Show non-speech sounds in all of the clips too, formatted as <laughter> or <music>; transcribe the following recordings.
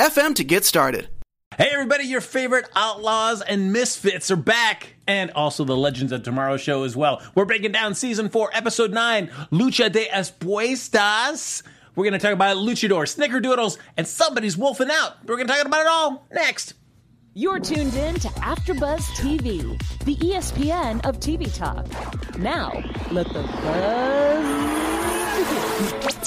anchor.fm to get started. Hey, everybody, your favorite outlaws and misfits are back. And also the Legends of Tomorrow show as well. We're breaking down season four, episode nine, Lucha de Apuestas. We're going to talk about luchador, snickerdoodles, and somebody's wolfing out. We're going to talk about it all next. You're tuned in to AfterBuzz TV, the ESPN of TV talk. Now, let the buzz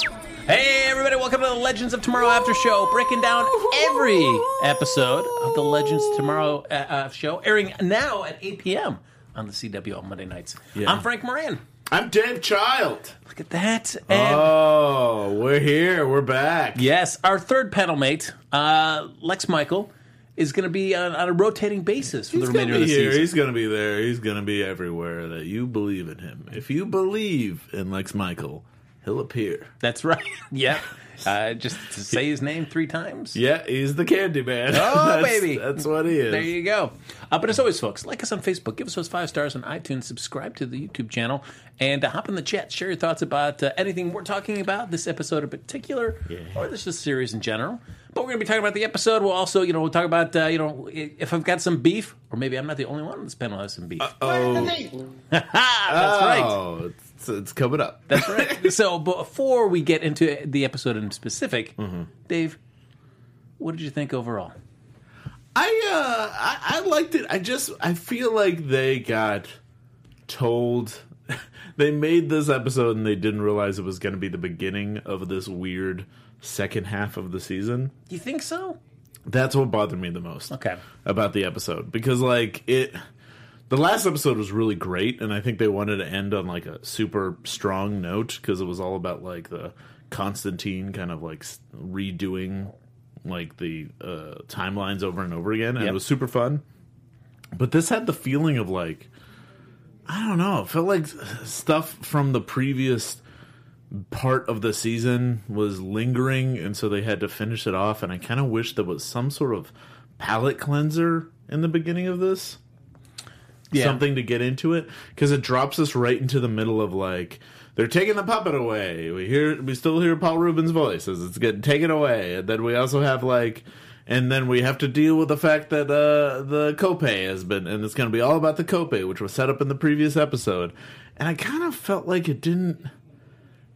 begin. Hey, everybody, welcome to the Legends of Tomorrow After Show, breaking down every episode of the Legends of Tomorrow uh, uh, show, airing now at 8 p.m. on the CW on Monday nights. I'm Frank Moran. I'm Dave Child. Look at that. And Oh, we're here. We're back. yes, our third panel mate, uh, Lex Michael, is going to be on, on a rotating basis for He's the gonna remainder be of the here. season. He's gonna be there. He's gonna be everywhere that you believe in him. If you believe in Lex Michael, he'll appear. That's right. <laughs> yeah. Uh, just to say his name three times. Yeah, he's the candy man. Oh, <laughs> That's- baby. That's what he is. There you go. Uh, but as always, folks, like us on Facebook, give us those five stars on iTunes, subscribe to the YouTube channel, and uh, hop in the chat. Share your thoughts about uh, anything we're talking about, this episode in particular, or this just series in general. But we're going to be talking about the episode. We'll also, you know, we'll talk about, uh, you know, if I've got some beef, or maybe I'm not the only one on this panel who has some beef. oh, <laughs> That's right. It's, it's coming up. That's right. <laughs> so before we get into the episode in specific, Mm-hmm. Dave, what did you think overall? I uh I, I liked it. I just I feel like they got told <laughs> they made this episode and they didn't realize it was going to be the beginning of this weird second half of the season. You think so? That's what bothered me the most. Okay. About the episode because like it the last episode was really great and I think they wanted to end on like a super strong note because it was all about like the Constantine kind of like redoing like the uh timelines over and over again and Yep. it was super fun. But this had the feeling of like I don't know, it felt like stuff from the previous part of the season was lingering and so they had to finish it off and I kind of wish there was some sort of palate cleanser in the beginning of this. Yeah. Something to get into it because it drops us right into the middle of like they're taking the puppet away. We hear we still hear Paul Reubens' voice as it's getting taken away and then we also have like and then we have to deal with the fact that uh, the copay has been, and it's going to be all about the copay, which was set up in the previous episode. And I kind of felt like it didn't.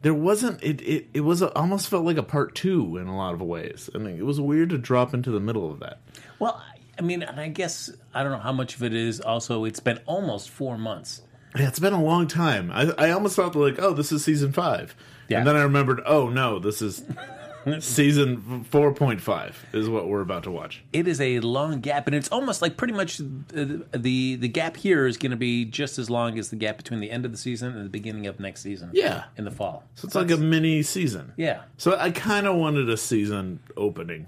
There wasn't. It it it was a, almost felt like a part two in a lot of ways, I and it was weird to drop into the middle of that. Well, I mean, and I guess I don't know how much of it is. Also, it's been almost four months. Yeah, it's been a long time. I I almost thought like, oh, this is season five, Yeah. and then I remembered, oh no, this is <laughs> season four point five is what we're about to watch. It is a long gap, and it's almost like pretty much the the, the gap here is going to be just as long as the gap between the end of the season and the beginning of next season. Yeah. in the fall. So it's like a mini season. yeah. So I kind of wanted a season opening.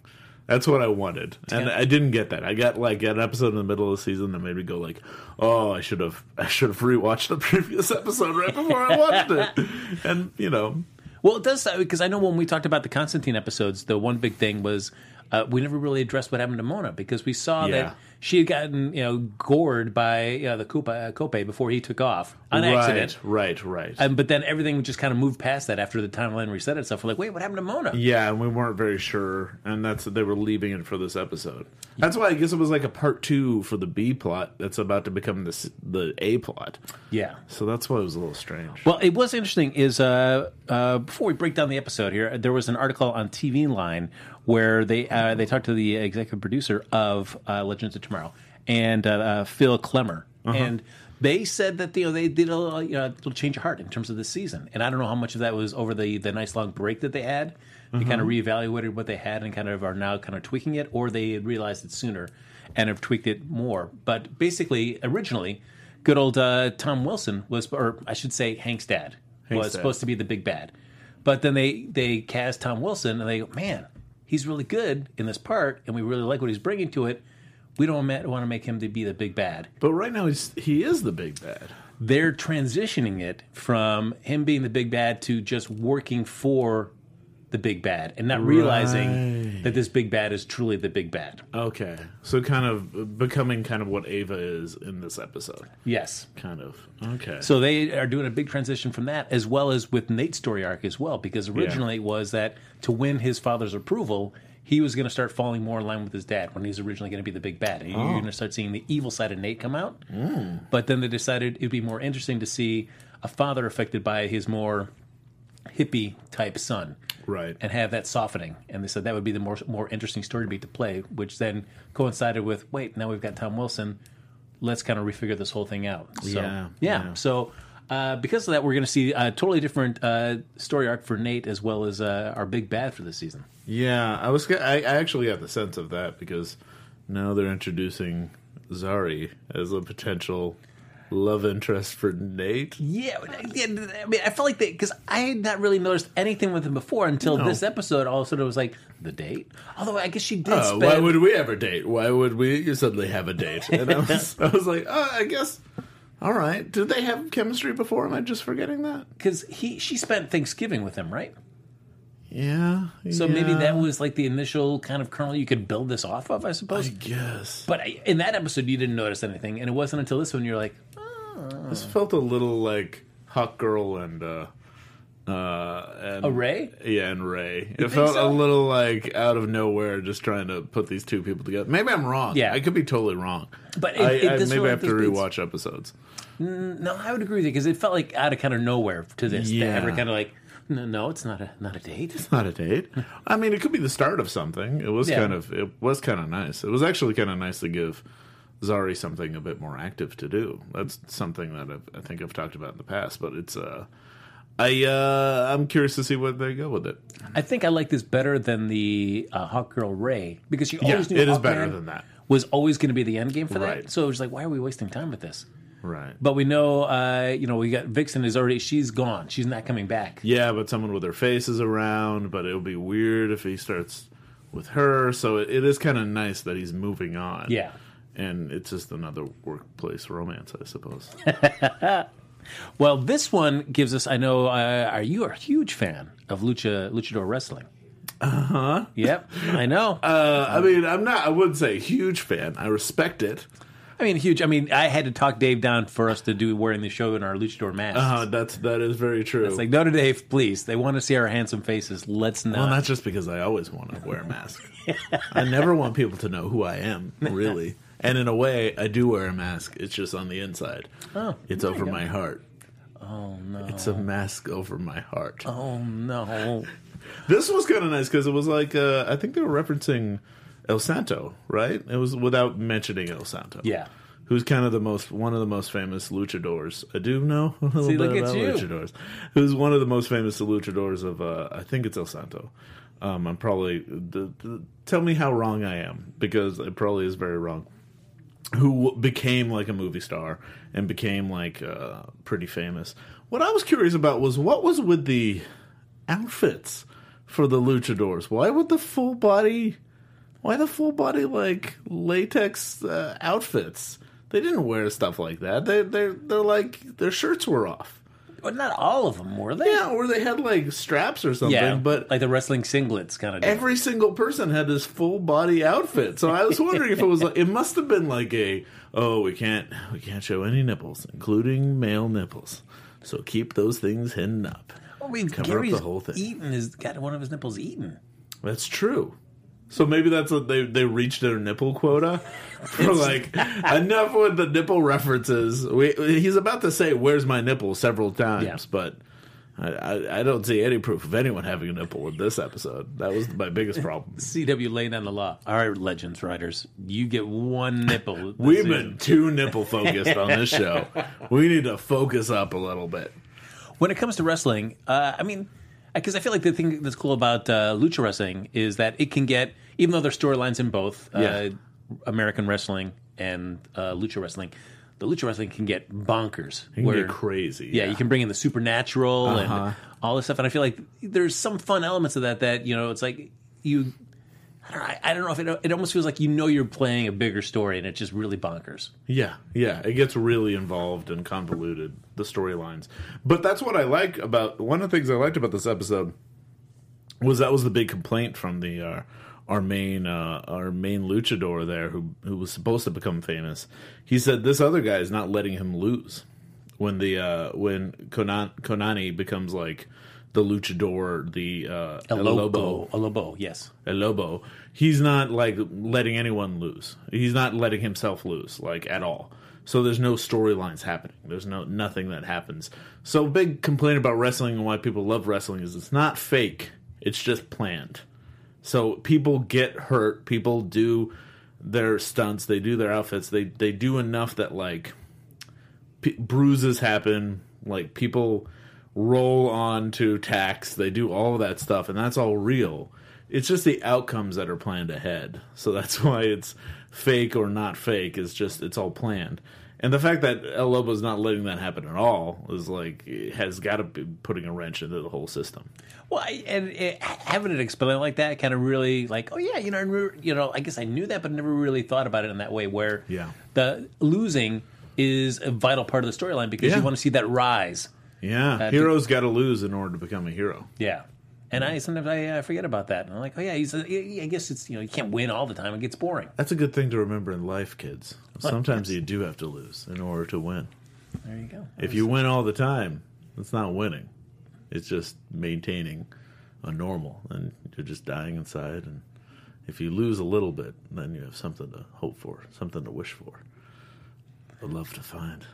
That's what I wanted, and Yeah. I didn't get that. I got like an episode in the middle of the season that made me go like, "Oh, I should have, I should have rewatched the <laughs> previous episode right before I watched it." And you know, Well, it does that because I know when we talked about the Constantine episodes, the one big thing was uh, we never really addressed what happened to Mona because we saw Yeah. that she had gotten you know gored by you know, the Copa, uh, Cope before he took off on accident. right, right, right. Um, but then everything just kind of moved past that after the timeline reset itself. We're like, wait, what happened to Mona? yeah, and we weren't very sure, and that's they were leaving it for this episode. That's why I guess it was like a part two for the B plot that's about to become the the A plot. Yeah. So that's why it was a little strange. Well, it was interesting. Is uh, uh, before we break down the episode here, there was an article on TV Line where they uh, they talked to the executive producer of uh, Legends of Tomorrow and uh, uh, Phil Klemmer, and they said that you know they did a little, you know, a little change of heart in terms of the season, and I don't know how much of that was over the the nice long break that they had. They kind of reevaluated what they had and kind of are now kind of tweaking it, or they had realized it sooner and have tweaked it more. But basically, originally, good old uh, Tom Wilson was, or I should say, Hank's dad was dad. supposed to be the big bad. But then they they cast Tom Wilson, and they go, man, he's really good in this part, and we really like what he's bringing to it. We don't want to make him to be the big bad. But right now he's he is the big bad. They're transitioning it from him being the big bad to just working for the big bad and not realizing Right. that this big bad is truly the big bad. Okay, so kind of becoming kind of what Ava is in this episode. Yes. Kind of. Okay. So they are doing a big transition from that, as well as with Nate's story arc as well, because originally it was that to win his father's approval, he was going to start falling more in line with his dad when he's originally going to be the big bad. And You're oh. going to start seeing the evil side of Nate come out. Mm. But then they decided it'd be more interesting to see a father affected by his more hippie type son. Right. And have that softening. And they said that would be the more more interesting story to be to play, which then coincided with wait, now we've got Tom Wilson. Let's kind of refigure this whole thing out. So, Yeah, yeah. yeah. So uh, because of that, we're going to see a totally different uh, story arc for Nate as well as uh, our big bad for this season. Yeah, I was. I, I actually got the sense of that because now they're introducing Zari as a potential love interest for Nate. Yeah, yeah, I mean, I felt like that because I had not really noticed anything with him before until No. this episode. All of a sudden, it was like the date. Although I guess she did Uh, spend. why would we ever date? Why would we suddenly have a date? And I was, <laughs> I was like, oh, I guess. All right. Did they have chemistry before? Am I just forgetting that? because he she spent Thanksgiving with him, right? Yeah. So maybe that was like the initial kind of kernel you could build this off of, I suppose. I guess. but I, in that episode, you didn't notice anything, and it wasn't until this one you're like, This felt a little like Hawk Girl and uh uh and "A Ray." Yeah, and Ray. It felt so? a little like out of nowhere, just trying to put these two people together. Maybe I'm wrong. Yeah. I could be totally wrong. But it- I, it I, maybe I have to this beats- rewatch episodes. No, I would agree with you because it felt like out of kind of nowhere to this. Yeah. Yeah. Ever kind of like, no, no, it's not a not a date. It's not a date. I mean, it could be the start of something. It was Yeah. kind of it was kind of nice. It was actually kind of nice to give Zari something a bit more active to do. That's something that I've, I think I've talked about in the past, but it's uh I uh I'm curious to see where they go with it. I think I like this better than the uh, Hawk Girl Ray because Yeah, always knew it is Hawkman better than that. Was always going to be the end game for that. So it was like, why are we wasting time with this? Right. But we know, uh, you know, we got Vixen is already she's gone. She's not coming back. Yeah, but someone with her face is around, but it'll be weird if he starts with her. So it, it is kind of nice that he's moving on. Yeah. And it's just another workplace romance, I suppose. <laughs> Well, this one gives us. I know. Uh, are you a huge fan of lucha luchador wrestling? Uh huh. Yep, I know. <laughs> uh, I mean, I'm not, I wouldn't say a huge fan. I respect it. I mean, huge. I mean, I had to talk Dave down for us to do wearing the show in our luchador masks. Uh, that's, that is very true. It's like, no, to Dave, please. They want to see our handsome faces. Let's not. well, that's just because I always want to wear a mask. <laughs> I never want people to know who I am, really. And in a way, I do wear a mask. It's just on the inside. Oh, It's over my heart. Oh no. It's a mask over my heart. Oh no. <laughs> This was kind of nice because it was like uh, I think they were referencing El Santo, right? It was without mentioning El Santo. Yeah. Who's kind of the most one of the most famous luchadors? I do know <laughs> a little See, bit look at about luchadors. Who's one of the most famous luchadors of? Uh, I think it's El Santo. Um, I'm probably the, the, tell me how wrong I am because it probably is very wrong. Who became like a movie star and became like uh, pretty famous. What I was curious about was what was with the outfits for the luchadors. Why would the full body? Why the full body like latex uh, outfits? They didn't wear stuff like that. They they they're like their shirts were off. But not all of them were they? Yeah, or they had like straps or something. Yeah, but like the wrestling singlets kind of. Every single person had this full body outfit. So I was wondering if it was like it must have been like a oh we can't we can't show any nipples, including male nipples. So keep those things hidden up. I mean, cover up Gary's the whole thing. eaten his got one of his nipples eaten. That's true. So maybe that's what they they reached their nipple quota <laughs> for like enough with the nipple references. We, he's about to say "Where's my nipple" several times, Yeah. but I, I, I don't see any proof of anyone having a nipple in this episode. That was my biggest problem. <laughs> CW laying down the law. All right, Legends writers, you get one nipple. <laughs> We've season. been too nipple focused on this show. We need to focus up a little bit. when it comes to wrestling, uh, I mean, because I feel like the thing that's cool about uh, lucha wrestling is that it can get, even though there's storylines in both uh, Yeah. American wrestling and uh, lucha wrestling, the lucha wrestling can get bonkers. It can get crazy. Yeah, you can bring in the supernatural Uh-huh. and all this stuff, and I feel like there's some fun elements of that. That you know, it's like you I don't know, if it, it almost feels like you know you're playing a bigger story and it's just really bonkers. Yeah, yeah, it gets really involved and convoluted the storylines. But that's what I like about one of the things I liked about this episode was that was the big complaint from the uh, our main uh, our main luchador there who who was supposed to become famous. He said this other guy is not letting him lose when the uh, when Conan, Konane becomes like the luchador, the uh, El El Lobo. Lobo, El Lobo, yes. El Lobo, he's not like letting anyone lose. He's not letting himself lose, like at all. So there's no storylines happening. There's no nothing that happens. So big complaint about wrestling and why people love wrestling is it's not fake. It's just planned. So people get hurt. People do their stunts. They do their outfits. They they do enough that like p- bruises happen. Like people roll on to tax. They do all of that stuff, and that's all real. It's just the outcomes that are planned ahead. So <laughs> that's why it's fake or not fake. Is just it's all planned. And the fact that El Lobo's not letting that happen at all is like has got to be putting a wrench into the whole system. Well, I, and it, having it explained like that kind of really like, oh yeah, you know, I you know, I guess I knew that, but never really thought about it in that way. Where Yeah. the losing is a vital part of the storyline because Yeah. you want to see that rise. Yeah, Uh, heroes got to lose in order to become a hero. Yeah. And I sometimes I uh, forget about that. And I'm like, oh yeah, he's. A, I guess it's you know you can't win all the time. It gets boring. That's a good thing to remember in life, kids. Sometimes you do have to lose in order to win. There you go. If you win all the time, it's not winning. It's just maintaining a normal, and you're just dying inside. And if you lose a little bit, then you have something to hope for, something to wish for, a love to find.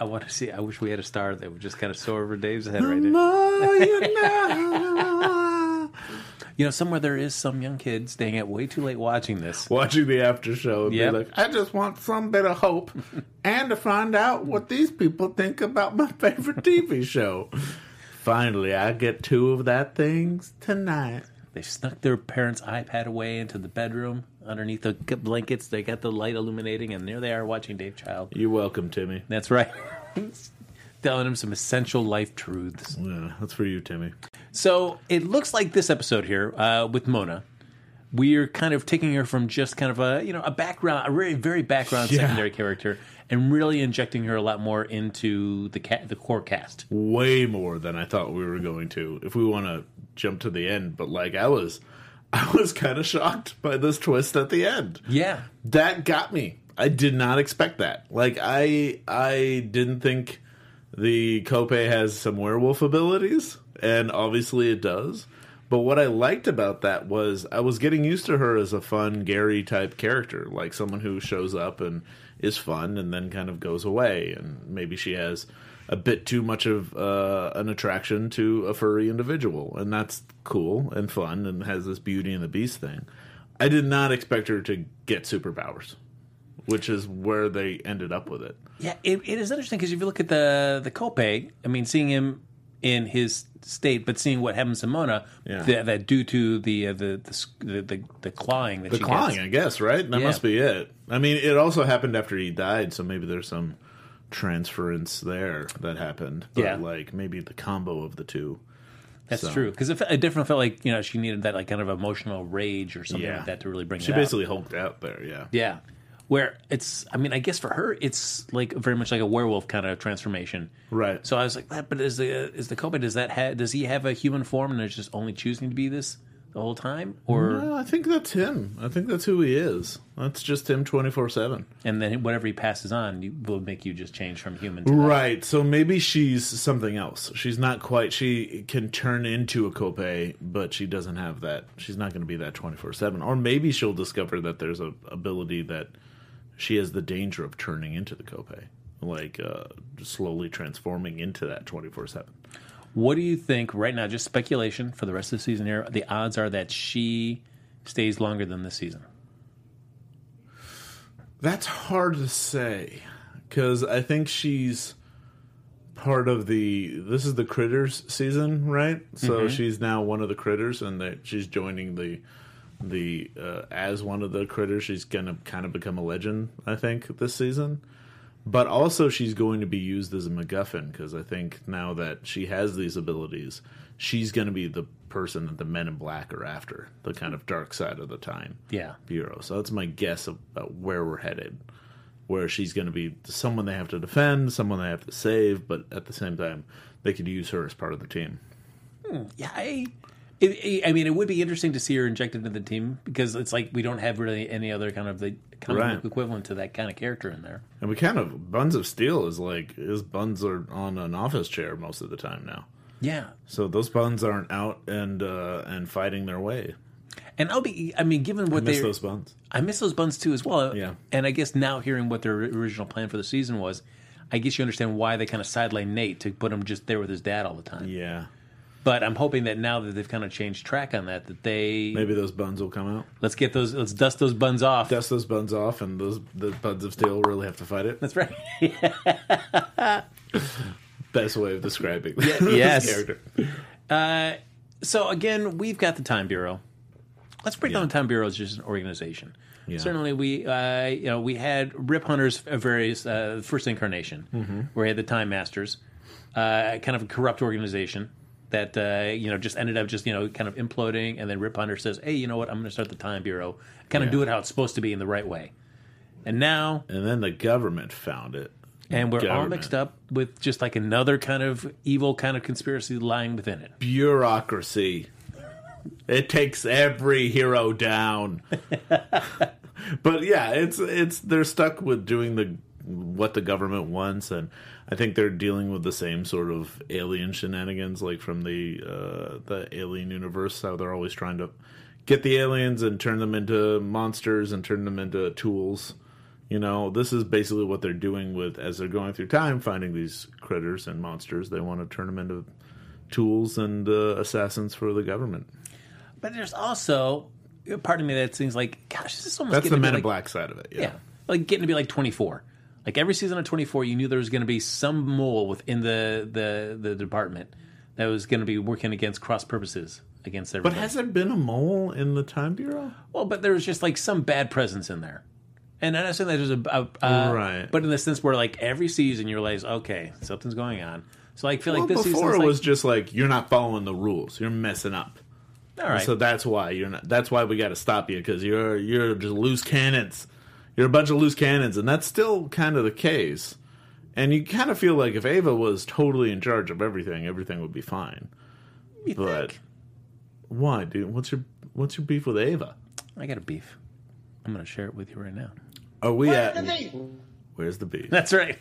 I want to see. I wish we had a star that would just kind of soar over Dave's head right The now. you know. You know, somewhere there is some young kid staying up way too late watching this. Watching the after show and Yep. be like, I just want some bit of hope <laughs> and to find out what these people think about my favorite TV show. Finally, I get two of that things tonight. They snuck their parents' iPad away into the bedroom underneath the blankets. They got the light illuminating, and there they are watching Dave Child. You're welcome, Timmy. That's right. <laughs> Telling him some essential life truths. Yeah, that's for you, Timmy. So it looks like this episode here uh, with Mona, we're kind of taking her from just kind of a you know a background, a very very background Yeah. secondary character, and really injecting her a lot more into the ca- the core cast. Way more than I thought we were going to. If we want to jump to the end, but like I was, <laughs> I was kind of shocked by this twist at the end. Yeah, that got me. I did not expect that. Like I I didn't think the Kope has some werewolf abilities, and obviously it does. But what I liked about that was I was getting used to her as a fun Gary type character, like someone who shows up and is fun and then kind of goes away, and maybe she has a bit too much of uh, an attraction to a furry individual, and that's cool and fun and has this Beauty and the Beast thing. I did not expect her to get superpowers, which is where they ended up with it. yeah. It, it is interesting because if you look at the the Cope, I mean, seeing him in his state, but seeing what happens to Mona, Yeah. that, that due to the, uh, the, the the the the clawing that The she clawing, gets. I guess, right? That Yeah. must be it. I mean, it also happened after he died, so maybe there's some transference there that happened. But Yeah. like maybe the combo of the two. That's So- true because it, it definitely felt like you know she needed that like kind of emotional rage or something Yeah. like that to really bring She it out. basically hulked out there, yeah. Yeah. Where it's, I mean, I guess for her, it's like very much like a werewolf kind of transformation. Right. So I was like, that, but is the is the Kobe? Does that ha- does he have a human form and is just only choosing to be this the whole time, or Well, I think that's him. I think that's who he is. That's just him 24 7. and then whatever he passes on you, will make you just change from human to? Right. So maybe she's something else. She's not quite. She can turn into a Cope, but she doesn't have that. She's not going to be that 24 7. Or maybe she'll discover that there's a ability that she has the danger of turning into the Cope, like uh, slowly transforming into that 24 7. What do you think right now? Just speculation for the rest of the season here. The odds are that she stays longer than this season. That's hard to say because I think she's part of the. This is the critters season, right? So she's now one of the critters, and that she's joining the the uh, as one of the critters. She's gonna kind of become a legend, I think, this season. But also she's going to be used as a MacGuffin because I think now that she has these abilities, she's going to be the person that the Men in Black are after, the kind of dark side of the time Yeah. bureau. So that's my guess about where we're headed. Where she's going to be someone they have to defend, someone they have to save, but at the same time, they could use her as part of the team. Hmm, yeah, I, it, I mean, it would be interesting to see her injected into the team because it's like we don't have really any other kind of the comic Right. equivalent to that kind of character in there. And we kind of Buns of Steel is like his buns are on an office chair most of the time now. Yeah, So those buns aren't out and uh, and fighting their way. and I'll be. I mean, given what they, those buns. I miss those buns too as well. Yeah. and I guess now hearing what their original plan for the season was, I guess you understand why they kind of sidelined Nate to put him just there with his dad all the time. Yeah, But I'm hoping that now that they've kind of changed track on that, that they maybe those buns will come out. let's get those, let's dust those buns off. Dust those buns off, and those the buns of steel really have to fight it. That's right. <laughs> Best way of describing <laughs> this yes. character. Uh, so again, we've got the Time Bureau. Let's break down the Time Bureau as just an organization. Yeah. Certainly, we uh, you know we had Rip Hunter's various uh, first incarnation, Mm-hmm. where we had the Time Masters, uh, kind of a corrupt organization that uh, you know just ended up just you know kind of imploding, and then Rip Hunter says, "Hey, you know what? I'm going to start the Time Bureau, kind of Yeah. do it how it's supposed to be in the right way." And now, And then the government found it. and we're all mixed up with just like another kind of evil kind of conspiracy lying within it. bureaucracy. It takes every hero down. <laughs> but yeah, it's it's they're stuck with doing the what the government wants, and I think they're dealing with the same sort of alien shenanigans, like from the uh, the Alien universe. How they're always trying to get the aliens and turn them into monsters and turn them into tools. You know, this is basically what they're doing with as they're going through time, finding these critters and monsters. They want to turn them into tools and uh, assassins for the government. But there's also a part of me that seems like, gosh, this is almost That's getting the Men in like, Black side of it. Yeah. Yeah, like getting to be like 24. Like every season of 24, you knew there was going to be some mole within the the the department that was going to be working against cross purposes against everybody. But has there been a mole in the Time Bureau? well, but there was just like some bad presence in there. And I'm not saying that there's a, a uh, Right. but in the sense where like every season you realize, okay, something's going on. So I feel like Well, this before season it like, was just like you're not following the rules. You're messing up. all right. So that's why you're not. That's why we got to stop you because you're you're just loose cannons. You're a bunch of loose cannons, and that's still kind of the case. And you kind of feel like if Ava was totally in charge of everything, everything would be fine. You But think? why, dude? What's your what's your beef with Ava? I got a beef. I'm going to share it with you right now. Are we at? Where's the beef? That's right.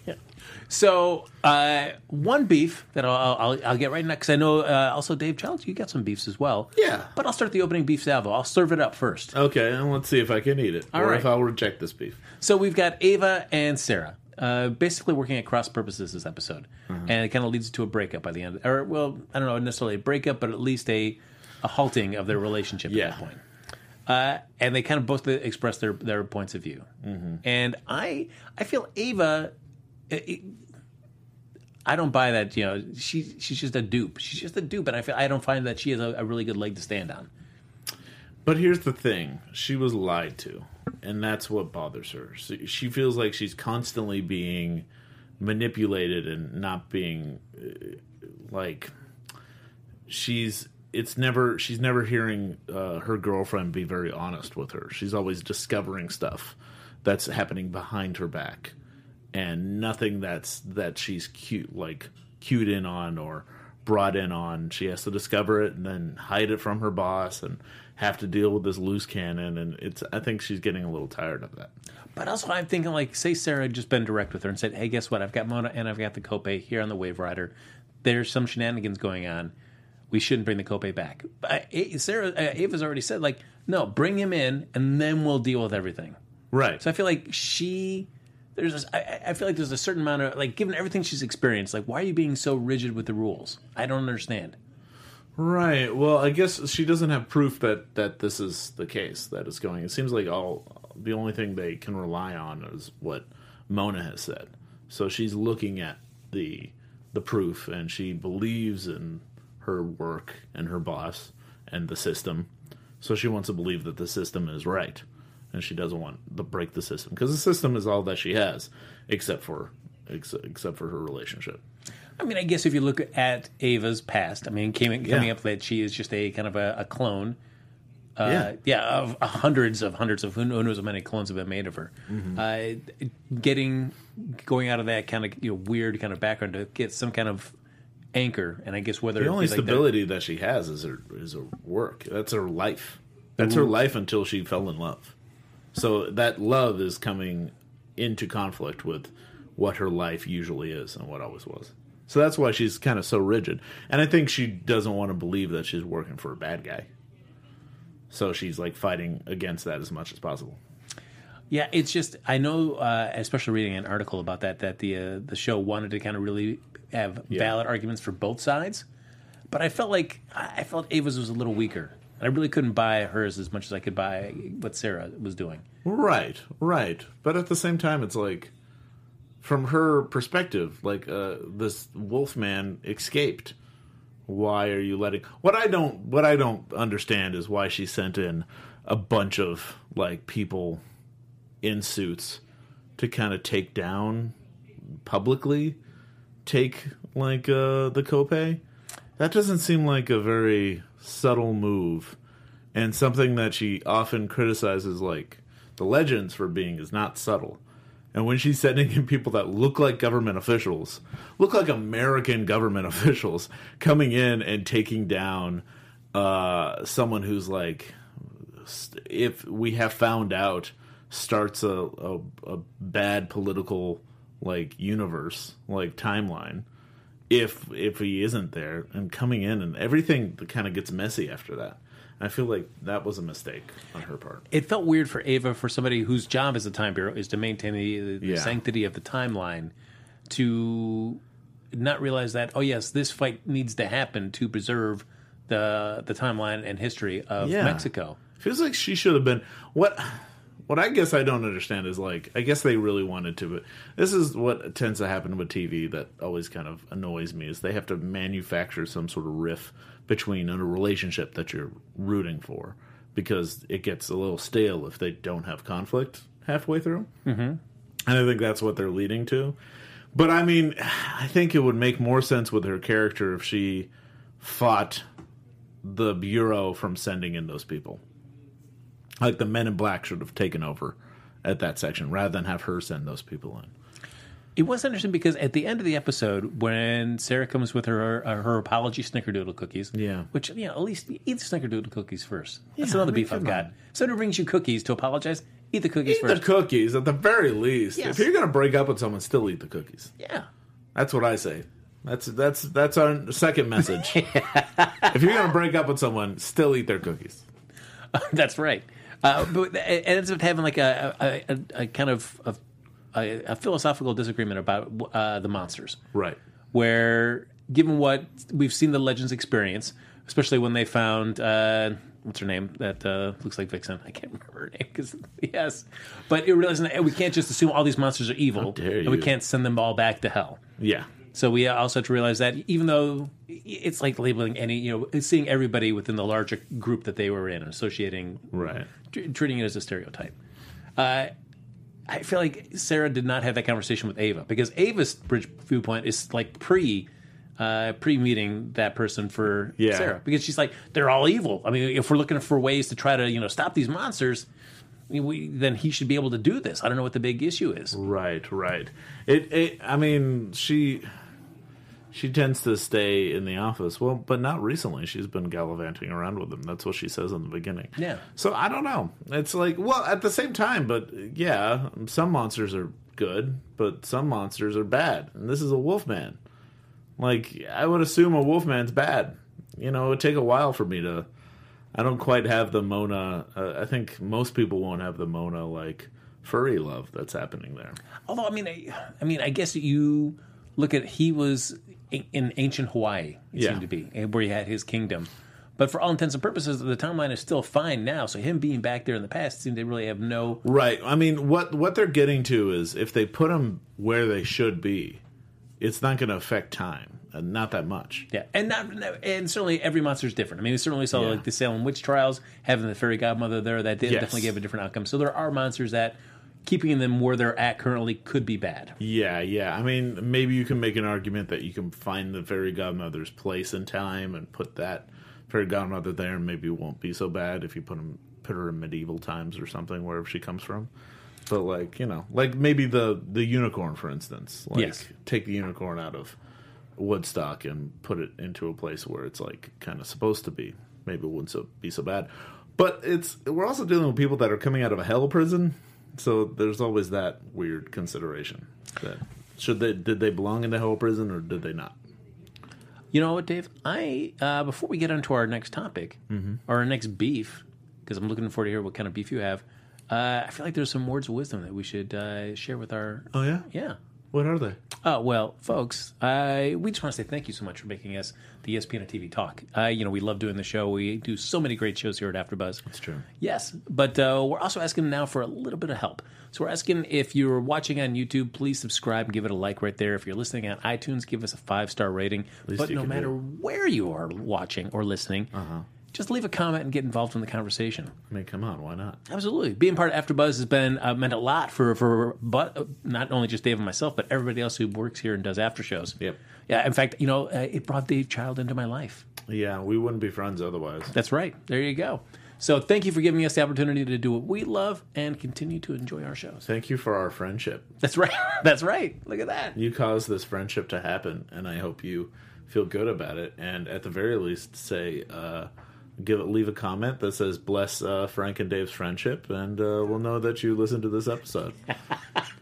So, uh, one beef that I'll, I'll, I'll get right next. 'cause I know uh, also Dave Childs, you got some beefs as well. Yeah. But I'll start the opening beef salvo. I'll serve it up first. Okay, and let's see if I can eat it, All or right. if I'll reject this beef. So we've got Ava and Sarah, uh, basically working at cross purposes this episode, and it kind of leads to a breakup by the end. Or well, I don't know necessarily a breakup, but at least a a halting of their relationship Yeah. at that point. Uh, and they kind of both express their their points of view. And I I feel Ava. it- it- I don't buy that. You know, she she's just a dupe. She's just a dupe, and I feel I don't find that she has a, a really good leg to stand on. But here's the thing: she was lied to, and that's what bothers her. She she feels like she's constantly being manipulated and not being uh, like she's. It's never. She's never hearing uh, her girlfriend be very honest with her. She's always discovering stuff that's happening behind her back, and nothing that's that she's cute like cued in on or brought in on. She has to discover it and then hide it from her boss and have to deal with this loose cannon. And it's. I think she's getting a little tired of that. But also, I'm thinking like, say Sarah had just been direct with her and said, "Hey, guess what? I've got Mona and I've got the Cope here on the Waverider. There's some shenanigans going on. We shouldn't bring the Cope back." But Sarah, uh, Ava's already said, like, "No, bring him in, and then we'll deal with everything." Right. So I feel like she, there's, this, I, I feel like there's a certain amount of like, given everything she's experienced, like, why are you being so rigid with the rules? I don't understand. Right. Well, I guess she doesn't have proof that that this is the case that it's going. It seems like all the only thing they can rely on is what Mona has said. So she's looking at the the proof and she believes in her work and her boss and the system. So she wants to believe that the system is right. And she doesn't want to break the system because the system is all that she has, except for ex- except for her relationship. I mean, I guess if you look at Ava's past, I mean, came, coming Yeah. up that she is just a kind of a, a clone. Uh, Yeah. yeah, of hundreds of hundreds of who knows how many clones have been made of her. Uh, getting going out of that kind of you know, weird kind of background to get some kind of anchor, and I guess whether The only like stability that she has is her is her work. That's her life. That's her life until she fell in love. So that love is coming into conflict with what her life usually is and what always was. So that's why she's kind of so rigid. And I think she doesn't want to believe that she's working for a bad guy. So she's like fighting against that as much as possible. Yeah, it's just I know, uh, especially reading an article about that, that the uh, the show wanted to kind of really have Yeah. valid arguments for both sides, but I felt like I felt Ava's was a little weaker, and I really couldn't buy hers as much as I could buy what Sarah was doing. Right, right. But at the same time, it's like, from her perspective, like uh, this Wolfman escaped. Why are you letting? What I don't, what I don't understand is why she sent in a bunch of like people in suits to kind of take down publicly, take like uh, the copay. That doesn't seem like a very subtle move, and something that she often criticizes, like the legends for being, is not subtle. And when she's sending in people that look like government officials, look like American government <laughs> officials, coming in and taking down uh, someone who's like, if we have found out, starts a, a, a bad political like universe, like timeline. If if he isn't there and coming in and everything kind of gets messy after that. I feel like that was a mistake on her part. It felt weird for Ava, for somebody whose job as a time bureau is to maintain the, the Yeah. sanctity of the timeline, to not realize that oh yes, this fight needs to happen to preserve the the timeline and history of Yeah. Mexico. Feels like she should have been what what I guess I don't understand is like I guess they really wanted to but this is what tends to happen with TV that always kind of annoys me is they have to manufacture some sort of riff between a relationship that you're rooting for because it gets a little stale if they don't have conflict halfway through. Mm-hmm. And I think that's what they're leading to. But I mean, I think it would make more sense with her character if she fought the bureau from sending in those people. Like the Men in Black should have taken over at that section rather than have her send those people in. It was interesting because at the end of the episode, when Sarah comes with her uh, her apology snickerdoodle cookies, Yeah. which you know at least eat the snickerdoodle cookies first. That's Yeah, another I mean, beef I've got. on. Somebody brings you cookies to apologize, eat the cookies Eat first. the cookies at the very least. Yes. If you're going to break up with someone, still eat the cookies. yeah, That's what I say. That's that's that's our second message. <laughs> if you're going to break up with someone, still eat their cookies. <laughs> that's right. Uh, but it ends up having like a a, a, a kind of a, a, a philosophical disagreement about uh, the monsters. Right. where given what we've seen the legends experience especially when they found uh what's her name that uh looks like vixen i can't remember her name because <laughs> yes but it realizing we can't just assume all these monsters are evil dare and we can't send them all back to hell Yeah. So we also have to realize that even though it's like labeling any you know seeing everybody within the larger group that they were in and associating Right. tr- treating it as a stereotype. Uh, I feel like Sarah did not have that conversation with Ava because Ava's bridge viewpoint is like pre. Uh, pre meeting that person for Yeah. Sarah because she's like they're all evil. I mean, if we're looking for ways to try to you know stop these monsters, we, then he should be able to do this. I don't know what the big issue is. Right, right. It, it I mean, she she tends to stay in the office. Well, but not recently. She's been gallivanting around with them. That's what she says in the beginning. Yeah. So I don't know. It's like, well, at the same time, but yeah, some monsters are good, but some monsters are bad. And this is a wolfman. Like I would assume a wolfman's bad. You know, it would take a while for me to I don't quite have the Mona. Uh, I think most people won't have the Mona like furry love that's happening there. Although I mean, I, I mean, I guess you look at he was in- in ancient Hawaii. It Yeah. seemed to be where he had his kingdom. But for all intents and purposes, the timeline is still fine now. So him being back there in the past seemed to really have no. Right. I mean, what what they're getting to is if they put him where they should be, it's not going to affect time, and not that much. Yeah, and not and certainly every monster is different. I mean, we certainly saw Yeah. like the Salem witch trials having the fairy godmother there that did Yes. definitely gave a different outcome. So there are monsters that keeping them where they're at currently could be bad. Yeah, yeah. I mean, maybe you can make an argument that you can find the fairy godmother's place in time and put that fairy godmother there, and maybe it won't be so bad if you put him put her in medieval times or something, wherever she comes from. But like you know, like maybe the the unicorn, for instance. Like, Yes. Take the unicorn out of Woodstock and put it into a place where it's like kind of supposed to be. Maybe it wouldn't so, be so bad. But it's we're also dealing with people that are coming out of a hell prison, so there's always that weird consideration. That should they did they belong in the hell prison or did they not? You know what, Dave? I uh, before we get onto our next topic or our next beef, because I'm looking forward to hear what kind of beef you have. Uh, I feel like there's some words of wisdom that we should uh, share with our. Oh yeah, Yeah. What are they? Oh well, folks, I we just want to say thank you so much for making us the ESPN TV talk. Uh, you know, we love doing the show. We do so many great shows here at AfterBuzz. It's true. Yes, but uh, we're also asking now for a little bit of help. So we're asking if you're watching on YouTube, please subscribe and give it a like right there. If you're listening on iTunes, give us a five star rating. But no matter where you are watching or listening, just leave a comment and get involved in the conversation. I mean, come on, why not? Absolutely, being part of AfterBuzz has been uh, meant a lot for for but uh, not only just Dave and myself, but everybody else who works here and does after shows. Yep. Yeah. In fact, you know, uh, it brought Dave Child into my life. Yeah, we wouldn't be friends otherwise. That's right. There you go. So thank you for giving us the opportunity to do what we love and continue to enjoy our shows. Thank you for our friendship. That's right. <laughs> That's right. Look at that. You caused this friendship to happen, and I hope you feel good about it. And at the very least, say, uh, give leave a comment that says "Bless uh, Frank and Dave's friendship," and uh, we'll know that you listened to this episode. <laughs>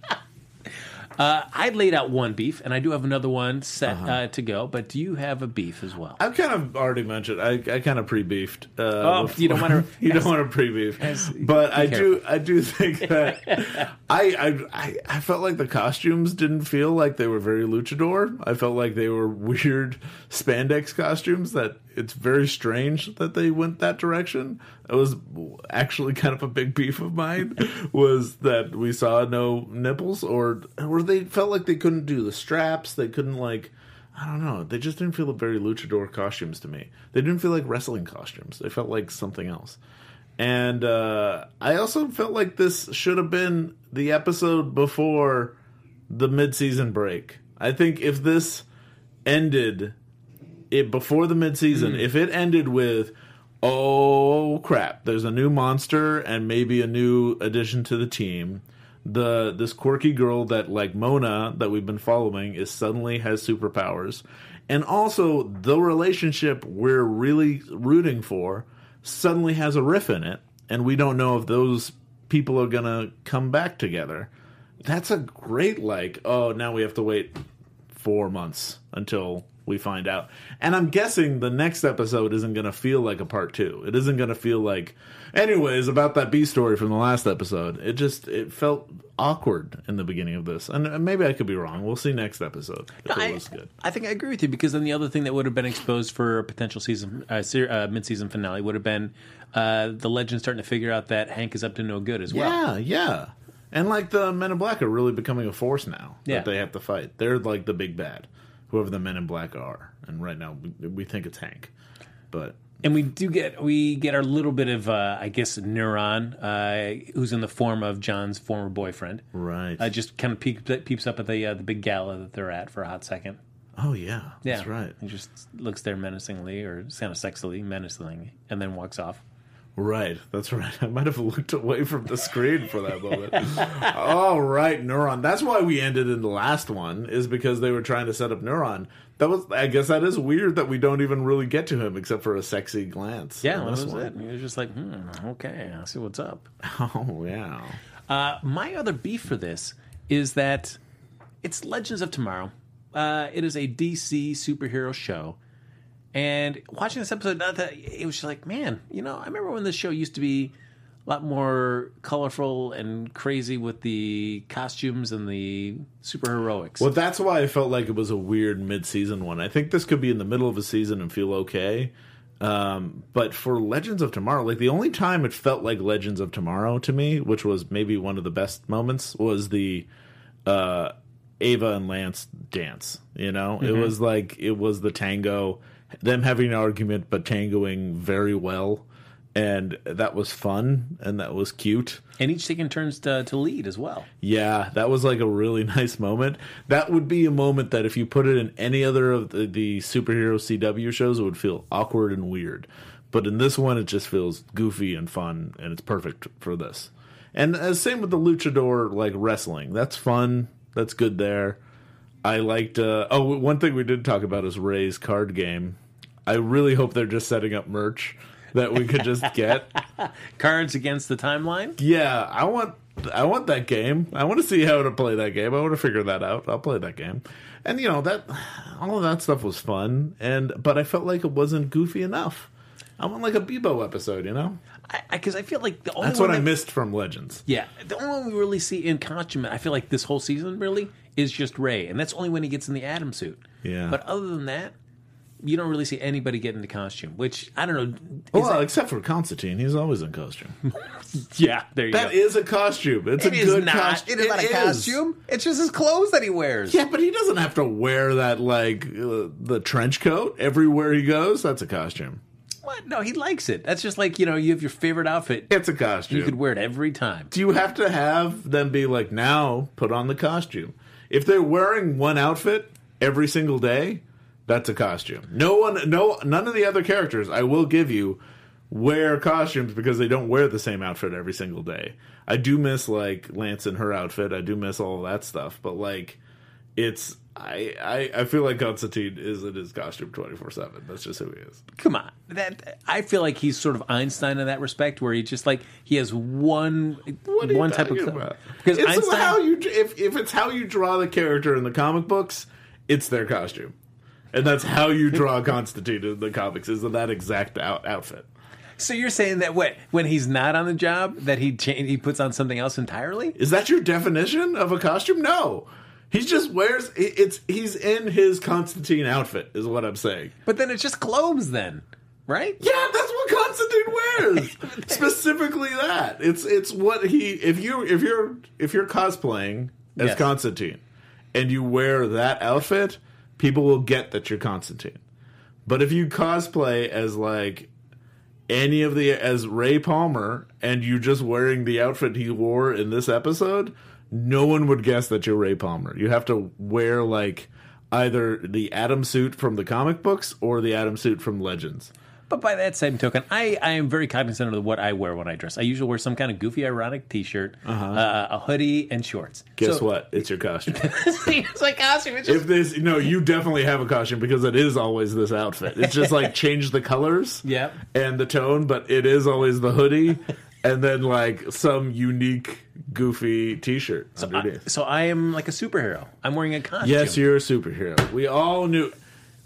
I laid out one beef, and I do have another one set uh to go. But do you have a beef as well? I've kind of already mentioned. I, I kind of pre-beefed. Uh, Oh, you don't wanna- <laughs> you don't want to pre-beef, as- but I do. I do think that <laughs> I I I felt like the costumes didn't feel like they were very luchador. I felt like they were weird spandex costumes. That it's very strange that they went that direction. It was actually kind of a big beef of mine was that we saw no nipples or or they felt like they couldn't do the straps. They couldn't like. I don't know. They just didn't feel very luchador costumes to me. They didn't feel like wrestling costumes. They felt like something else. And uh, I also felt like this should have been the episode before the mid-season break. I think if this ended it before the midseason, if it ended with oh crap, there's a new monster and maybe a new addition to the team. The this quirky girl that like Mona that we've been following is suddenly has superpowers. And also the relationship we're really rooting for suddenly has a riff in it and we don't know if those people are going to come back together. That's a great like oh now we have to wait four months until we find out. And I'm guessing the next episode isn't going to feel like a part two. It isn't going to feel like, anyways, about that B story from the last episode. It just it felt awkward in the beginning of this, and maybe I could be wrong. We'll see next episode if I, it was good. I think I agree with you because then the other thing that would have been exposed for a potential season uh, ser- uh, mid-season finale would have been uh, the legend starting to figure out that Hank is up to no good as well. Yeah, yeah. And like the Men in Black are really becoming a force now Yeah. that they have to fight. They're like the big bad, whoever the Men in Black are. And right now we, we think it's Hank, but And we do get we get our little bit of uh, I guess Neron, uh, who's in the form of John's former boyfriend. right. Uh, just kind of peeps, peeps up at the uh, the big gala that they're at for a hot second. oh yeah, Yeah, that's right. He just looks there menacingly or kind of sexily, menacingly, and then walks off. Right, that's right. <laughs> I might have looked away from the screen for that moment. <laughs> All right, Neron. That's why we ended in the last one, is because they were trying to set up Neron. That was, I guess, that is weird that we don't even really get to him except for a sexy glance. Yeah, that was one. it. He was just like, hmm, okay, I'll see what's up. <laughs> Oh yeah. Uh, my other beef for this is that it's Legends of Tomorrow. Uh, it is a DC superhero show. And watching this episode, not that it was just like, man, you know, I remember when this show used to be a lot more colorful and crazy with the costumes and the superheroics. Well, that's why I felt like it was a weird mid-season one. I think this could be in the middle of a season and feel okay. Um, but for Legends of Tomorrow, like the only time it felt like Legends of Tomorrow to me, which was maybe one of the best moments, was the uh, Ava and Lance dance. You know, it was like it was the tango, them having an argument but tangoing very well, and that was fun and that was cute. and each taking turns to, to lead as well. Yeah, that was like a really <laughs> nice moment. That would be a moment that if you put it in any other of the, the superhero CW shows, it would feel awkward and weird. But in this one, it just feels goofy and fun, and it's perfect for this. And uh, same with the luchador like wrestling. That's fun. That's good there. I liked. Uh, oh, one thing we did talk about is Ray's card game. I really hope they're just setting up merch that we could just get. <laughs> Cards against the timeline. Yeah, I want I want that game. I want to see how to play that game. I want to figure that out. I'll play that game. And you know that all of that stuff was fun, and but I felt like it wasn't goofy enough. I want like a Bebo episode, you know. Because I, feel like the only That's what I that- missed from Legends. Yeah, the only one we really see in costume, I feel like this whole season really is just Ray, and that's only when he gets in the Atom suit. Yeah. But other than that, you don't really see anybody get into costume. Which I don't know. Well, that- except for Constantine, he's always in costume. <laughs> yeah, there you That go. is a costume. It's It a is good costume. It is not a costume. It's just his clothes that he wears. Yeah, but he doesn't have to wear that like uh, the trench coat everywhere he goes. That's a costume. What? No, he likes it. That's just like you know, you have your favorite outfit. It's a costume. You could wear it every time. do you have to have them be like now put on the costume if they're wearing one outfit every single day that's a costume no one no none of the other characters i will give you wear costumes because they don't wear the same outfit every single day i do miss like lance and her outfit i do miss all that stuff but like it's I, I I feel like Constantine is in his costume twenty four seven. That's just who he is. Come on, that I feel like he's sort of Einstein in that respect, where he just like he has one What are you one type of talking about? because it's Einstein. how you if if it's how you draw the character in the comic books, it's their costume, and that's how you draw <laughs> Constantine in the comics is in that exact out, outfit. so you're saying that what when he's not on the job that he cha- he puts on something else entirely? Is that your definition of a costume? No, he just wears it's he's in his Constantine outfit. Is what I'm saying. But then it's just clothes, then, right? Yeah, that's what Constantine wears. <laughs> Specifically that. It's it's what he if you if you're if you're cosplaying as Yes. Constantine and you wear that outfit, people will get that you're Constantine. But if you cosplay as like any of the as Ray Palmer and you just wearing the outfit he wore in this episode, no one would guess that you're Ray Palmer. You have to wear like either the Atom suit from the comic books or the Atom suit from Legends. But by that same token, I, I am very cognizant of what I wear when I dress. I usually wear some kind of goofy, ironic T-shirt, uh, a hoodie, and shorts. Uh-huh. Guess So- what? It's your costume. <laughs> it's like costume. It's just, if this, no, you definitely have a costume because it is always this outfit. It's just like <laughs> change the colors, Yep. and the tone, but it is always the hoodie, and then like some unique, goofy T-shirt I, underneath. so I am like a superhero. I'm wearing a costume. yes, you're a superhero. We all knew.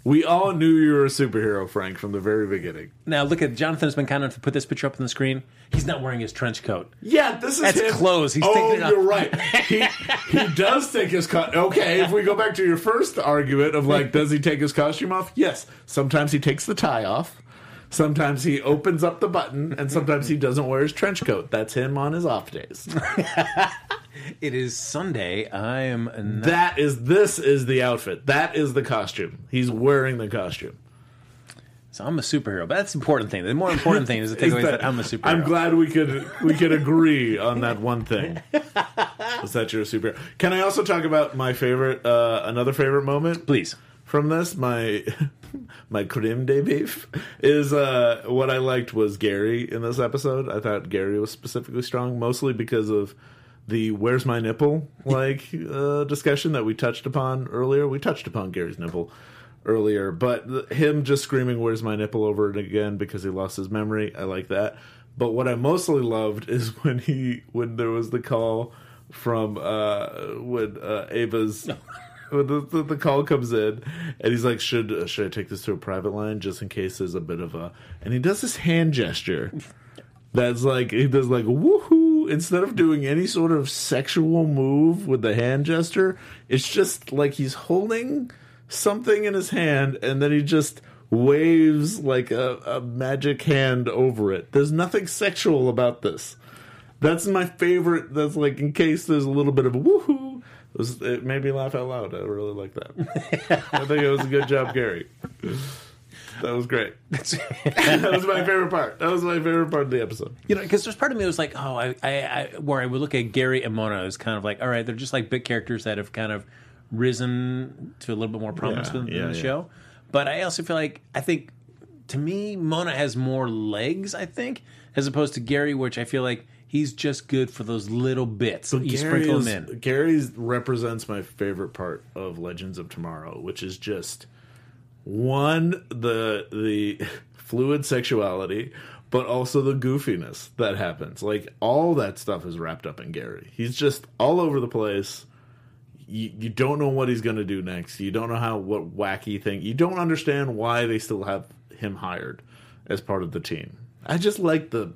We all knew you were a superhero, Frank, from the very beginning. Now look at Jonathan has been kind enough to put this picture up on the screen. He's not wearing his trench coat. Yeah, this is That's him. clothes. He's oh, taking it off. you're right. He he <laughs> does take his cut. Okay, if we go back to your first argument of like, does he take his costume off? Yes. Sometimes he takes the tie off. Sometimes he opens up the button, and sometimes he doesn't wear his trench coat. That's him on his off days. <laughs> It is Sunday. I am not, That is this is the outfit. That is the costume. He's wearing the costume. so I'm a superhero. But that's the important thing. The more important thing is the <laughs> takeaway is that I'm a superhero. I'm glad we could we could agree on that one thing. <laughs> is that you're a superhero? Can I also talk about my favorite, uh, another favorite moment? Please. from this my <laughs> my creme de beef is uh what i liked was gary in this episode. I thought gary was specifically strong mostly because of the where's my nipple like <laughs> uh discussion that we touched upon earlier. We touched upon gary's nipple earlier but him just screaming where's my nipple over and again because he lost his memory. I like that. But what i mostly loved is <laughs> when he when there was the call from uh when uh ava's when the, the, the call comes in and he's like should uh, should i take this to a private line just in case there's a bit of a and he does this hand gesture that's like he does like woohoo instead of doing any sort of sexual move with the hand gesture it's just like he's holding something in his hand and then he just waves like a, a magic hand over it there's nothing sexual about this that's my favorite. That's like in case there's a little bit of a woohoo. It, was, it made me laugh out loud. I really like that. I think it was a good job, Gary. That was great. <laughs> that was my favorite part. That was my favorite part of the episode. You know, because there's part of me that was like, oh, I, I, I, where I would look at Gary and Mona as kind of like, all right, they're just like bit characters that have kind of risen to a little bit more prominence Yeah, within yeah, the yeah. show. But I also feel like, I think, to me, Mona has more legs, I think, as opposed to Gary, which I feel like he's just good for those little bits. you sprinkle is- them in. Gary's represents my favorite part of Legends of Tomorrow, which is just one the the <laughs> fluid sexuality, but also the goofiness that happens. Like all that stuff is wrapped up in Gary. He's just all over the place. You, you don't know what he's going to do next. You don't know how what wacky thing. You don't understand why they still have him hired as part of the team. I just like the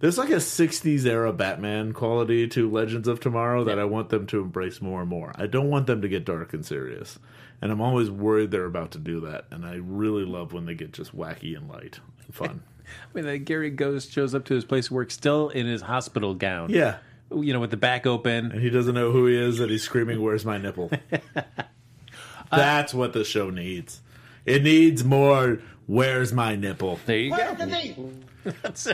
there's like a 60s era Batman quality to Legends of Tomorrow that I want them to embrace more and more. I don't want them to get dark and serious. And I'm always worried they're about to do that. And I really love when they get just wacky and light and <laughs> fun. I mean, like Gary goes, shows up to his place of work still in his hospital gown. yeah. You know, with the back open. And he doesn't know who he is and he's screaming, Where's my nipple? <laughs> Uh, That's what the show needs. It needs more, Where's my nipple? There you go. <laughs> That's-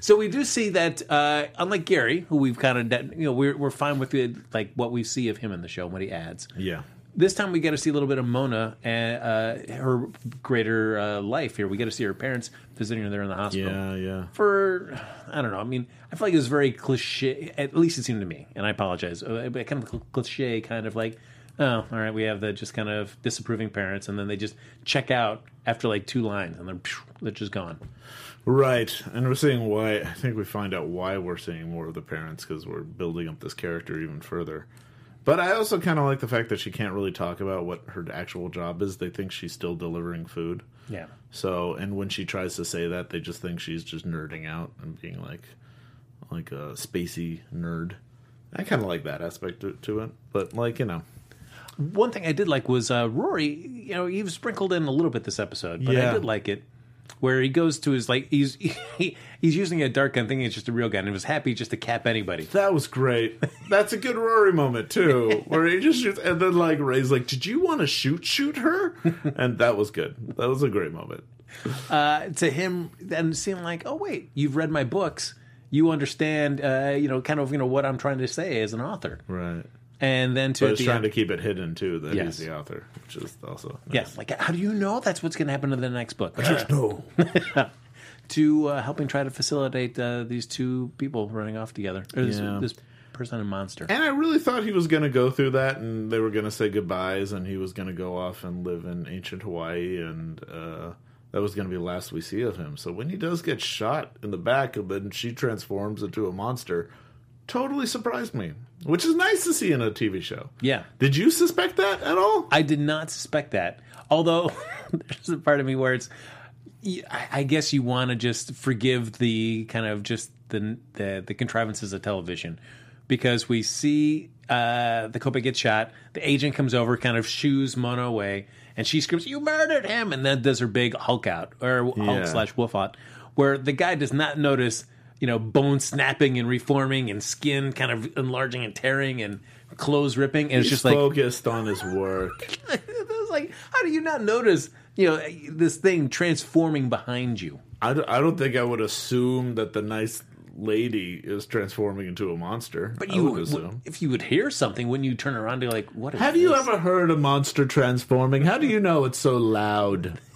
so we do see that, uh, unlike Gary, who we've kind of, you know, we're we're fine with it, like what we see of him in the show, what he adds. Yeah. This time we get to see a little bit of Mona and uh, her greater uh, life here. We get to see her parents visiting her there in the hospital. Yeah, yeah. For I don't know. I mean, I feel like it was very cliche. At least it seemed to me, and I apologize. Uh, But kind of cliche, kind of like, oh, all right, we have the just kind of disapproving parents, and then they just check out after like two lines, and they're they're just gone. Right, and we're seeing why. I think we find out why we're seeing more of the parents because we're building up this character even further. But I also kind of like the fact that she can't really talk about what her actual job is. They think she's still delivering food. Yeah. So, and when she tries to say that, they just think she's just nerding out and being like, like a spacey nerd. I kind of like that aspect to, to it, but like you know, One thing I did like was uh, Rory. You know, was sprinkled in a little bit this episode, but I did like it. Where he goes to his like he's <laughs> he, he's using a dark gun, thinking it's just a real gun, and he was happy just to cap anybody. that was great. That's a good Rory moment too, <laughs> where he just shoots, and then like Ray's like, "Did you want to shoot shoot her?" <laughs> And that was good. That was a great moment. uh, to him then seem like, oh wait, you've read my books, you understand, uh, you know, kind of you know what I'm trying to say as an author, Right. And then to But it's trying end- to keep it hidden too that Yes. he's the author, which is also yeah, nice. like how do you know that's what's going to happen to the next book? <laughs> no. to uh, helping try to facilitate uh, these two people running off together. Or this, Yeah. this person and monster. And I really thought he was going to go through that, and they were going to say goodbyes, and he was going to go off and live in ancient Hawaii, and uh, that was going to be the last we see of him. So when he does get shot in the back, and then she transforms into a monster, totally surprised me, which is nice to see in a TV show. yeah, Did you suspect that at all? I did not suspect that. Although <laughs> there's a part of me where it's, I guess you want to just forgive the kind of just the the, the contrivances of television, because we see uh, the Kaupe get shot. The agent comes over, kind of shoos Mona away, and she screams, "You murdered him!" and then does her big Hulk out or Yeah. Hulk slash Wolf out, where the guy does not notice. You know, bone snapping and reforming, and skin kind of enlarging and tearing, and clothes ripping, and it's He's just like focused on his work. <laughs> I was like, how do you not notice, you know, this thing transforming behind you? I don't, I don't think I would assume that the nice lady is transforming into a monster. But you, would assume. if you would hear something, when you turn around, and be like, what is Have you this? ever heard a monster transforming? How do you know it's so loud? <laughs>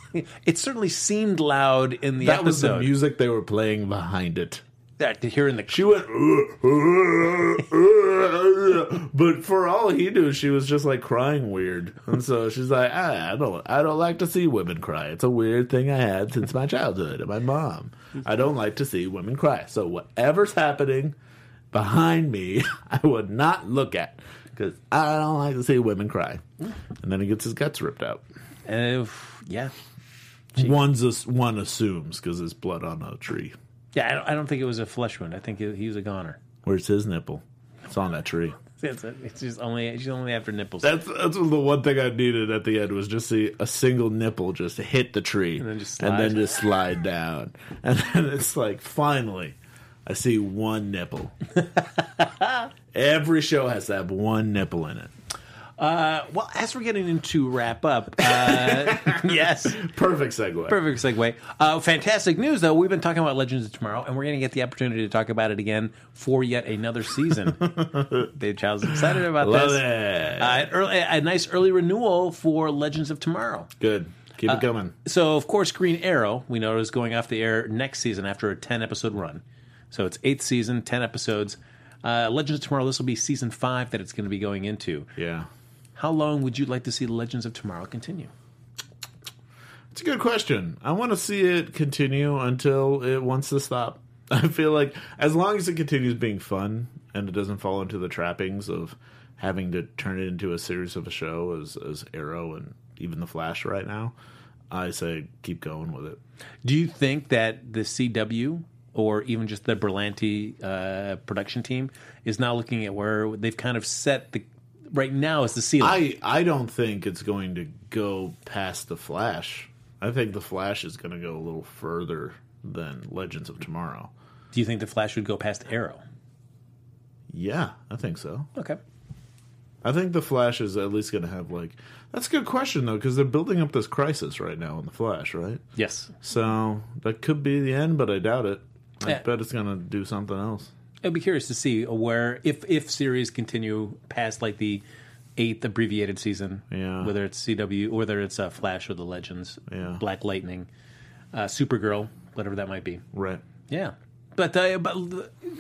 It certainly seemed loud in the That was the music they were playing behind it. That to hear in the She went, "Uh, uh, uh," but for all he knew, she was just like crying weird, and so she's like, I, I don't, I don't like to see women cry. It's a weird thing I had since my childhood and my mom. I don't like to see women cry. So whatever's happening behind me, <laughs> I would not look at because I don't like to see women cry. And then he gets his guts ripped out. uh, yeah, One's as- one assumes because there's blood on a tree. Yeah. I don't, I don't think it was a flesh wound. I think he, he was a goner. Where's his nipple? It's on that tree. <laughs> It's, it's just only she's only after nipples. That's that's the one thing I needed at the end was just see a single nipple just hit the tree And then just and then slide. just slide down, <laughs> and then it's like finally, I see one nipple. <laughs> Every show has to have one nipple in it. Uh, well, as we're getting into wrap up, uh, <laughs> yes, Perfect segue. perfect segue. Uh, fantastic news, though. We've been talking about Legends of Tomorrow, and we're going to get the opportunity to talk about it again for yet another season. <laughs> Dave Child's excited about Love this. it. Uh, early, a nice early renewal for Legends of Tomorrow. Good. Keep it coming. So, of course, Green Arrow, we know, is going off the air next season after a 10 episode run. So it's eighth season, 10 episodes. Uh, Legends of Tomorrow, this will be season five that it's going to be going into. Yeah. How long would you like to see The Legends of Tomorrow continue? It's a good question. I want to see it continue until it wants to stop. <laughs> I feel like as long as it continues being fun and it doesn't fall into the trappings of having to turn it into a series of a show as, as Arrow and even The Flash right now, I say keep going with it. Do you think that the CW or even just the Berlanti uh, production team is now looking at where they've kind of set the right now is the ceiling? I, I don't think it's going to go past The Flash. I think The Flash is going to go a little further than Legends of Tomorrow. Do you think the Flash would go past Arrow? Yeah, I think so. Okay. I think the Flash is at least going to have like. That's a good question though, because they're building up this crisis right now in the Flash, right? Yes. So that could be the end, but I doubt it. I Yeah. bet it's going to do something else. I'd be curious to see where if if series continue past like the eighth abbreviated season, Yeah. whether it's CW, whether it's uh, Flash or the Legends, Yeah. Black Lightning, uh, Supergirl, whatever that might be. Right. Yeah, but uh, but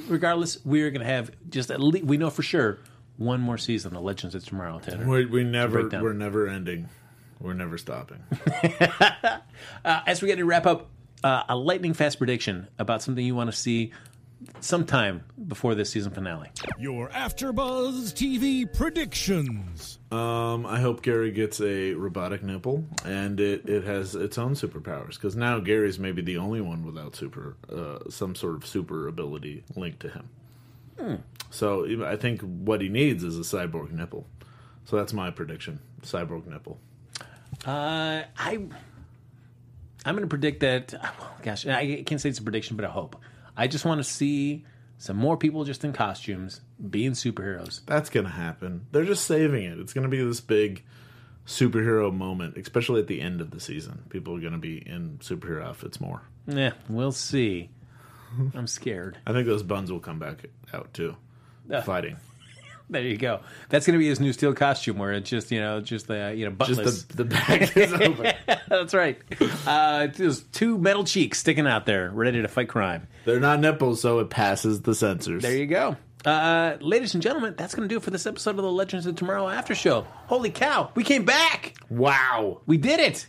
regardless, we're gonna have just at least we know for sure one more season of Legends of Tomorrow. Tanner. We, we never. We're never ending. We're never stopping. <laughs> Uh, as we get to wrap up, uh, a lightning fast prediction about something you want to see sometime before this season finale. Your AfterBuzz TV predictions. Um, I hope Gary gets a robotic nipple and it, it has its own superpowers because now Gary's maybe the only one without super uh, some sort of super ability linked to him. So I think what he needs is a cyborg nipple. So that's my prediction: cyborg nipple. Uh, I I'm going to predict that. Well, gosh, I can't say it's a prediction, but a hope. I just want to see some more people just in costumes being superheroes. That's gonna happen. They're just saving it. It's gonna be this big superhero moment, especially at the end of the season. People are gonna be in superhero outfits more. Yeah, we'll see. I'm scared. I think those buns will come back out too. Uh, Fighting. There you go. That's going to be his new steel costume, where it's just you know just the you know buttless. Just the, the back is <laughs> open. That's right. Uh, there's two metal cheeks sticking out there, ready to fight crime. They're not nipples, so it passes the censors. There you go. Uh, ladies and gentlemen, that's going to do it for this episode of the Legends of Tomorrow After Show. Holy cow, we came back! Wow. We did it!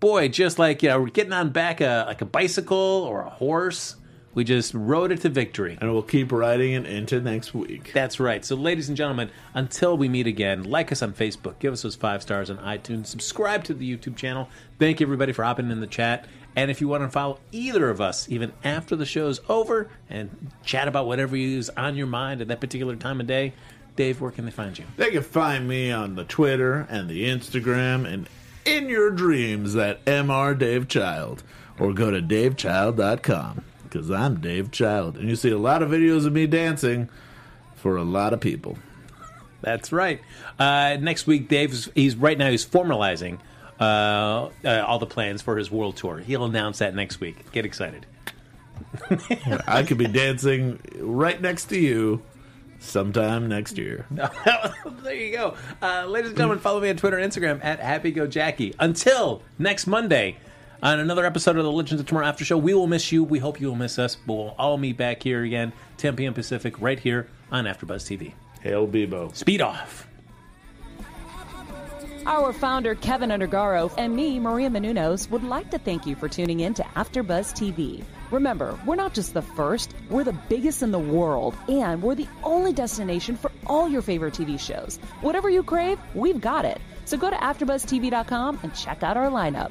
Boy, just like you know, we're getting on back a like a bicycle or a horse. We just rode it to victory. And we'll keep riding it into next week. That's right. So, ladies and gentlemen, until we meet again, like us on Facebook, give us those five stars on iTunes, subscribe to the YouTube channel. Thank you, everybody, for hopping in the chat. And if you want to follow either of us, even after the show's over, and chat about whatever is on your mind at that particular time of day, Dave, where can they find you? They can find me on the Twitter and the Instagram and in your dreams that MR Dave Child. Or go to davechild.com because I'm Dave Child. And you see a lot of videos of me dancing for a lot of people. That's right. Uh, next week, Dave's he's right now he's formalizing uh, uh, all the plans for his world tour. He'll announce that next week. Get excited. I could be dancing right next to you sometime next year. <laughs> there you go. Uh, ladies and gentlemen, follow me on Twitter and Instagram at HappyGoJackie. Until next Monday on another episode of the Legends of Tomorrow After Show, we will miss you. We hope you will miss us. But we'll all meet back here again, 10 p.m. Pacific, right here on AfterBuzz TV. Hail Bebo. Speed off. Our founder, Kevin Undergaro, and me, Maria Menounos, would like to thank you for tuning in to AfterBuzz TV. Remember, we're not just the first, we're the biggest in the world, and we're the only destination for all your favorite TV shows. Whatever you crave, we've got it. So go to AfterBuzzTV.com and check out our lineup.